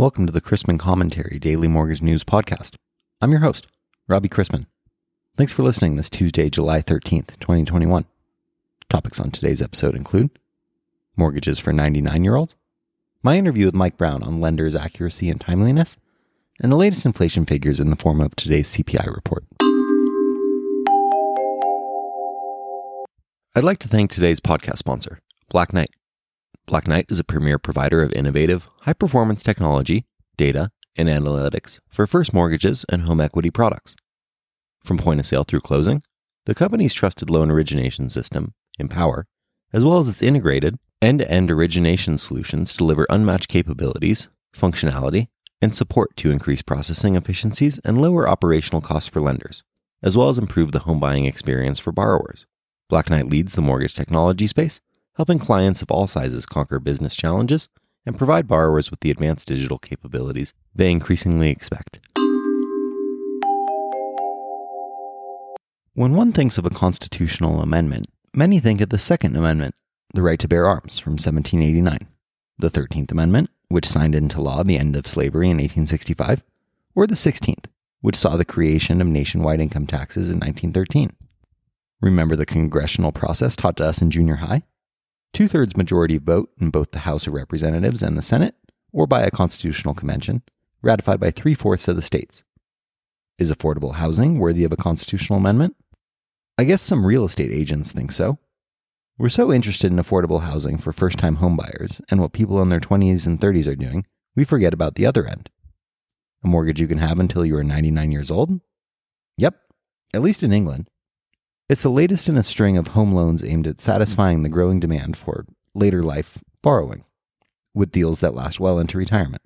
Welcome to the Chrisman Commentary Daily Mortgage News Podcast. I'm your host, Robbie Chrisman. Thanks for listening this Tuesday, July 13th, 2021. Topics on today's episode include mortgages for 99 year olds, my interview with Mike Brown on lenders' accuracy and timeliness, and the latest inflation figures in the form of today's CPI report. I'd like to thank today's podcast sponsor, Black Knight. Black Knight is a premier provider of innovative, high performance technology, data, and analytics for first mortgages and home equity products. From point of sale through closing, the company's trusted loan origination system, Empower, as well as its integrated end to end origination solutions deliver unmatched capabilities, functionality, and support to increase processing efficiencies and lower operational costs for lenders, as well as improve the home buying experience for borrowers. Black Knight leads the mortgage technology space helping clients of all sizes conquer business challenges and provide borrowers with the advanced digital capabilities they increasingly expect. When one thinks of a constitutional amendment, many think of the Second Amendment, the right to bear arms from 1789, the 13th Amendment, which signed into law the end of slavery in 1865, or the 16th, which saw the creation of nationwide income taxes in 1913. Remember the congressional process taught to us in junior high? Two thirds majority vote in both the House of Representatives and the Senate, or by a constitutional convention, ratified by three fourths of the states. Is affordable housing worthy of a constitutional amendment? I guess some real estate agents think so. We're so interested in affordable housing for first time homebuyers and what people in their 20s and 30s are doing, we forget about the other end. A mortgage you can have until you are 99 years old? Yep, at least in England. It's the latest in a string of home loans aimed at satisfying the growing demand for later life borrowing, with deals that last well into retirement.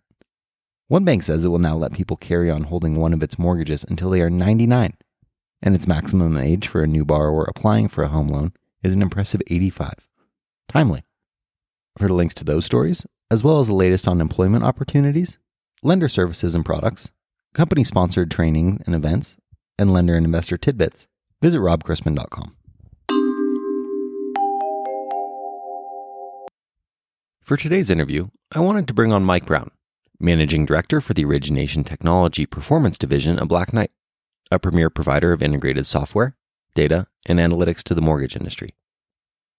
One bank says it will now let people carry on holding one of its mortgages until they are 99, and its maximum age for a new borrower applying for a home loan is an impressive 85. Timely. For the links to those stories, as well as the latest on employment opportunities, lender services and products, company sponsored training and events, and lender and investor tidbits, Visit robchrisman.com. For today's interview, I wanted to bring on Mike Brown, Managing Director for the Origination Technology Performance Division of Black Knight, a premier provider of integrated software, data, and analytics to the mortgage industry.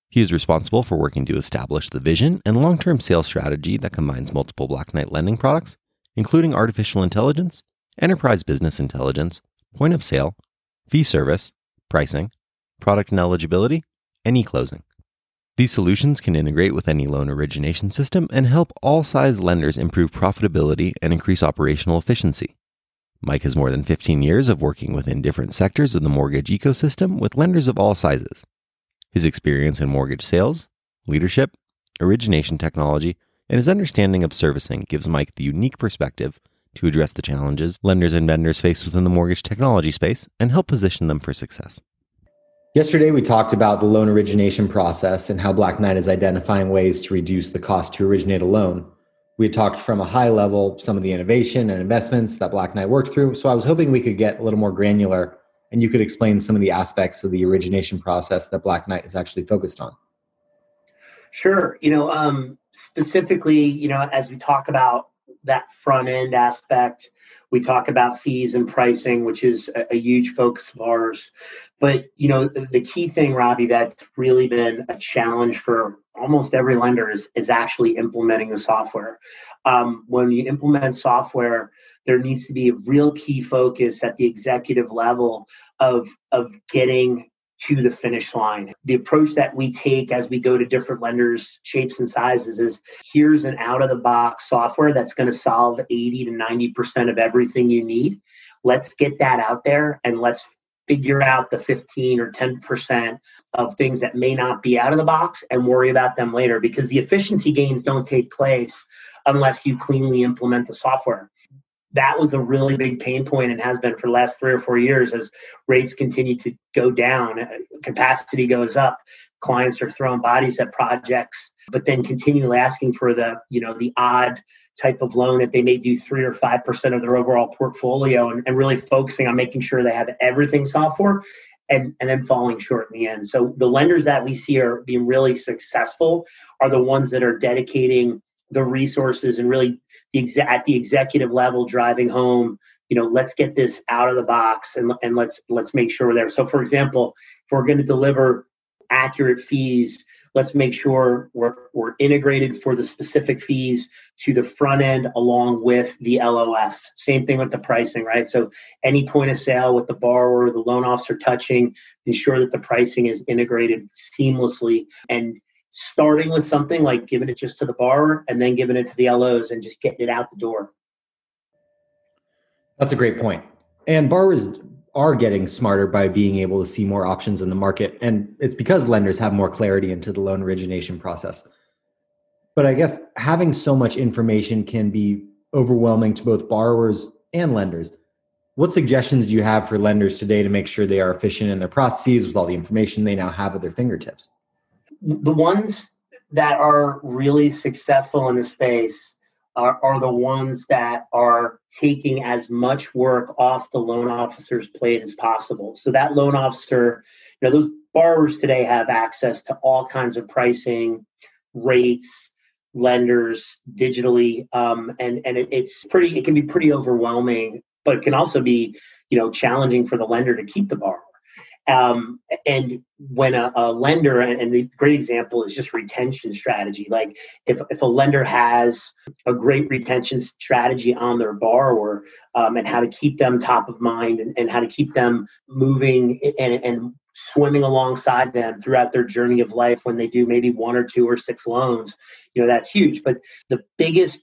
He is responsible for working to establish the vision and long term sales strategy that combines multiple Black Knight lending products, including artificial intelligence, enterprise business intelligence, point of sale, fee service, pricing, product and eligibility, and e-closing. These solutions can integrate with any loan origination system and help all size lenders improve profitability and increase operational efficiency. Mike has more than 15 years of working within different sectors of the mortgage ecosystem with lenders of all sizes. His experience in mortgage sales, leadership, origination technology, and his understanding of servicing gives Mike the unique perspective to address the challenges lenders and vendors face within the mortgage technology space and help position them for success. Yesterday, we talked about the loan origination process and how Black Knight is identifying ways to reduce the cost to originate a loan. We had talked from a high level some of the innovation and investments that Black Knight worked through. So I was hoping we could get a little more granular and you could explain some of the aspects of the origination process that Black Knight is actually focused on. Sure. You know, um, specifically, you know, as we talk about that front end aspect. We talk about fees and pricing, which is a, a huge focus of ours. But you know, the, the, key thing, Robbie, that's really been a challenge for almost every lender is is actually implementing the software. Um, when you implement software, there needs to be a real key focus at the executive level of of getting to the finish line. The approach that we take as we go to different lenders, shapes, and sizes is here's an out of the box software that's going to solve 80 to 90% of everything you need. Let's get that out there and let's figure out the 15 or 10% of things that may not be out of the box and worry about them later because the efficiency gains don't take place unless you cleanly implement the software that was a really big pain point and has been for the last three or four years as rates continue to go down, uh, capacity goes up, clients are throwing bodies at projects, but then continually asking for the, you know, the odd type of loan that they may do three or five percent of their overall portfolio and, and really focusing on making sure they have everything software and, and then falling short in the end. So the lenders that we see are being really successful are the ones that are dedicating the resources and really the exa- at the executive level driving home you know let's get this out of the box and, and let's let's make sure we're there so for example if we're going to deliver accurate fees let's make sure we're, we're integrated for the specific fees to the front end along with the LOS. Same thing with the pricing, right? So any point of sale with the borrower, the loan officer touching, ensure that the pricing is integrated seamlessly and starting with something like giving it just to the borrower and then giving it to the LOs and just getting it out the door. That's a great point. And borrowers are getting smarter by being able to see more options in the market. And it's because lenders have more clarity into the loan origination process. But I guess having so much information can be overwhelming to both borrowers and lenders. What suggestions do you have for lenders today to make sure they are efficient in their processes with all the information they now have at their fingertips? The ones that are really successful in the space are, are the ones that are taking as much work off the loan officer's plate as possible. So that loan officer, you know, those borrowers today have access to all kinds of pricing, rates, lenders digitally, um, and and it, it's pretty. It can be pretty overwhelming, but it can also be, you know, challenging for the lender to keep the borrower. Um, and when a, a lender, and the great example is just retention strategy. Like if, if a lender has a great retention strategy on their borrower um, and how to keep them top of mind and, and how to keep them moving and, and swimming alongside them throughout their journey of life when they do maybe one or two or six loans, you know, that's huge. But the biggest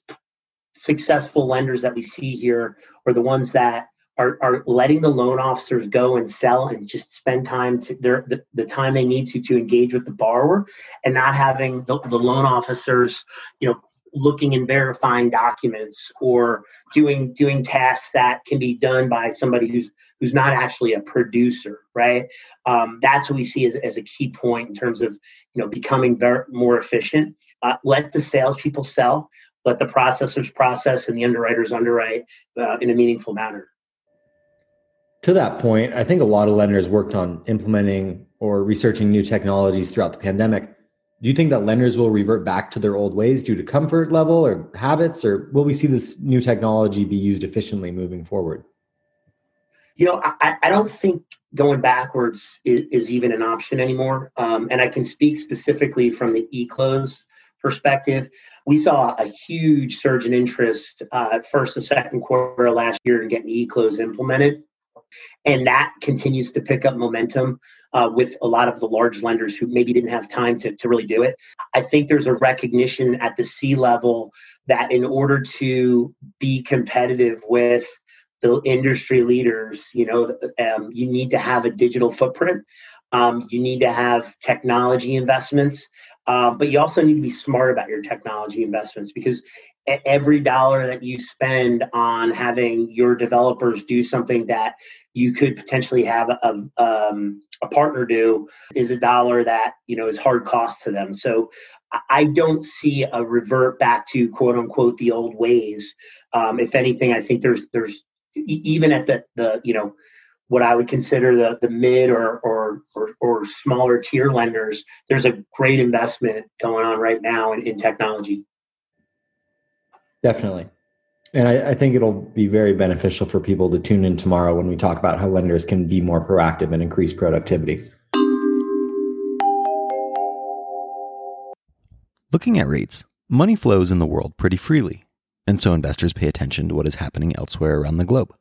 successful lenders that we see here are the ones that are, are letting the loan officers go and sell and just spend time to their the, the time they need to to engage with the borrower and not having the, the loan officers you know looking and verifying documents or doing doing tasks that can be done by somebody who's who's not actually a producer right? Um, that's what we see as, as a key point in terms of you know becoming very, more efficient. Uh, let the salespeople sell let the processors process and the underwriters underwrite uh, in a meaningful manner to that point, I think a lot of lenders worked on implementing or researching new technologies throughout the pandemic. Do you think that lenders will revert back to their old ways due to comfort level or habits, or will we see this new technology be used efficiently moving forward? You know, I, I don't think going backwards is, is even an option anymore. Um, and I can speak specifically from the e-close perspective. We saw a huge surge in interest uh, first and second quarter last year in getting e-close implemented. And that continues to pick up momentum uh, with a lot of the large lenders who maybe didn't have time to, to really do it. I think there's a recognition at the C level that in order to be competitive with the industry leaders, you know, um, you need to have a digital footprint. Um, you need to have technology investments, uh, but you also need to be smart about your technology investments because every dollar that you spend on having your developers do something that you could potentially have a, um, a partner do is a dollar that you know is hard cost to them. So i don't see a revert back to quote unquote the old ways. Um, if anything i think there's there's even at the the you know what I would consider the, the mid or, or, or, or smaller tier lenders, there's a great investment going on right now in, in technology. Definitely. And I, I, think it'll be very beneficial for people to tune in tomorrow when we talk about how lenders can be more proactive and increase productivity. Looking at rates, money flows in the world pretty freely, and so investors pay attention to what is happening elsewhere around the globe.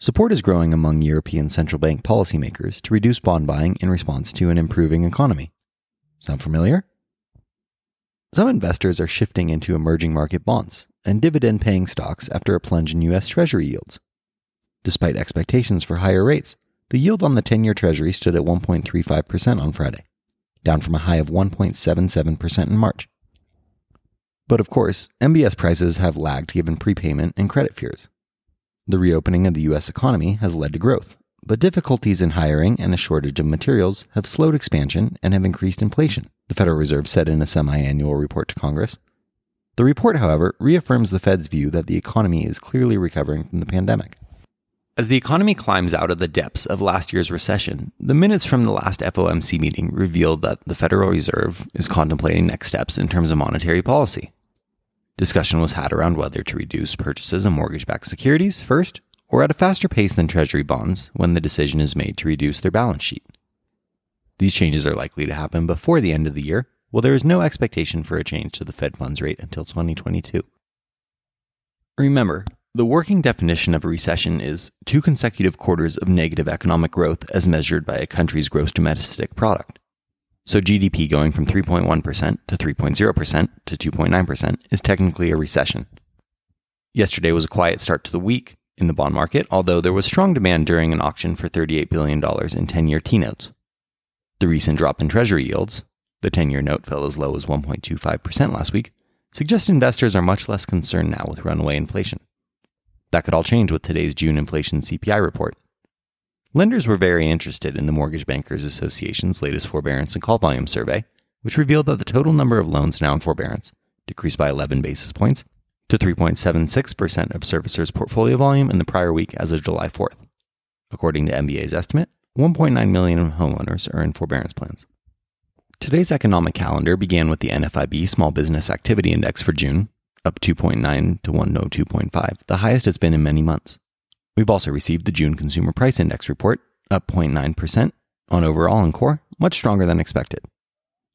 Support is growing among European central bank policymakers to reduce bond buying in response to an improving economy. Sound familiar? Some investors are shifting into emerging market bonds and dividend paying stocks after a plunge in U.S. Treasury yields. Despite expectations for higher rates, the yield on the 10 year Treasury stood at 1.35% on Friday, down from a high of 1.77% in March. But of course, MBS prices have lagged given prepayment and credit fears. The reopening of the U.S. economy has led to growth, but difficulties in hiring and a shortage of materials have slowed expansion and have increased inflation, the Federal Reserve said in a semi annual report to Congress. The report, however, reaffirms the Fed's view that the economy is clearly recovering from the pandemic. As the economy climbs out of the depths of last year's recession, the minutes from the last FOMC meeting revealed that the Federal Reserve is contemplating next steps in terms of monetary policy. Discussion was had around whether to reduce purchases of mortgage backed securities first or at a faster pace than Treasury bonds when the decision is made to reduce their balance sheet. These changes are likely to happen before the end of the year, while there is no expectation for a change to the Fed funds rate until 2022. Remember, the working definition of a recession is two consecutive quarters of negative economic growth as measured by a country's gross domestic product. So GDP going from 3.1% to 3.0% to 2.9% is technically a recession. Yesterday was a quiet start to the week in the bond market, although there was strong demand during an auction for $38 billion in 10 year T notes. The recent drop in Treasury yields, the 10 year note fell as low as 1.25% last week, suggests investors are much less concerned now with runaway inflation. That could all change with today's June inflation CPI report. Lenders were very interested in the Mortgage Bankers Association's latest forbearance and call volume survey, which revealed that the total number of loans now in forbearance decreased by 11 basis points to 3.76% of servicers' portfolio volume in the prior week as of July 4th. According to MBA's estimate, 1.9 million homeowners are in forbearance plans. Today's economic calendar began with the NFIB Small Business Activity Index for June, up 2.9 to 102.5, the highest it's been in many months. We've also received the June Consumer Price Index report, up 0.9% on overall and core, much stronger than expected.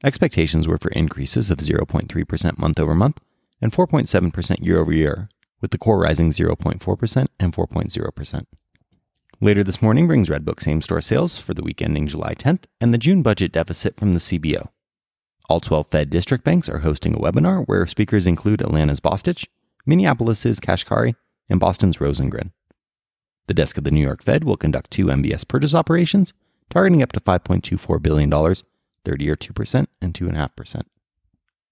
Expectations were for increases of 0.3% month over month and 4.7% year over year, with the core rising 0.4% and 4.0%. Later this morning brings Redbook same store sales for the week ending July 10th and the June budget deficit from the CBO. All 12 Fed district banks are hosting a webinar where speakers include Atlanta's Bostic, Minneapolis's Kashkari, and Boston's Rosengren. The desk of the New York Fed will conduct two MBS purchase operations, targeting up to $5.24 billion, 30 or 2% and 2.5%.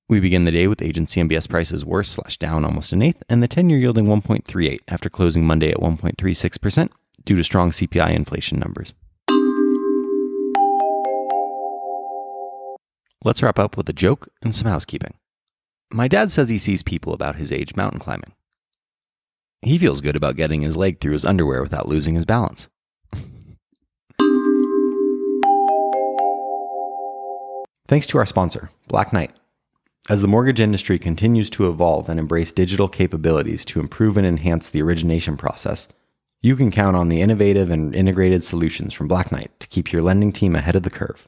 We begin the day with agency MBS prices worse slash down almost an eighth, and the 10 year yielding 1.38 after closing Monday at 1.36% due to strong CPI inflation numbers. Let's wrap up with a joke and some housekeeping. My dad says he sees people about his age mountain climbing. He feels good about getting his leg through his underwear without losing his balance. Thanks to our sponsor, Black Knight. As the mortgage industry continues to evolve and embrace digital capabilities to improve and enhance the origination process, you can count on the innovative and integrated solutions from Black Knight to keep your lending team ahead of the curve.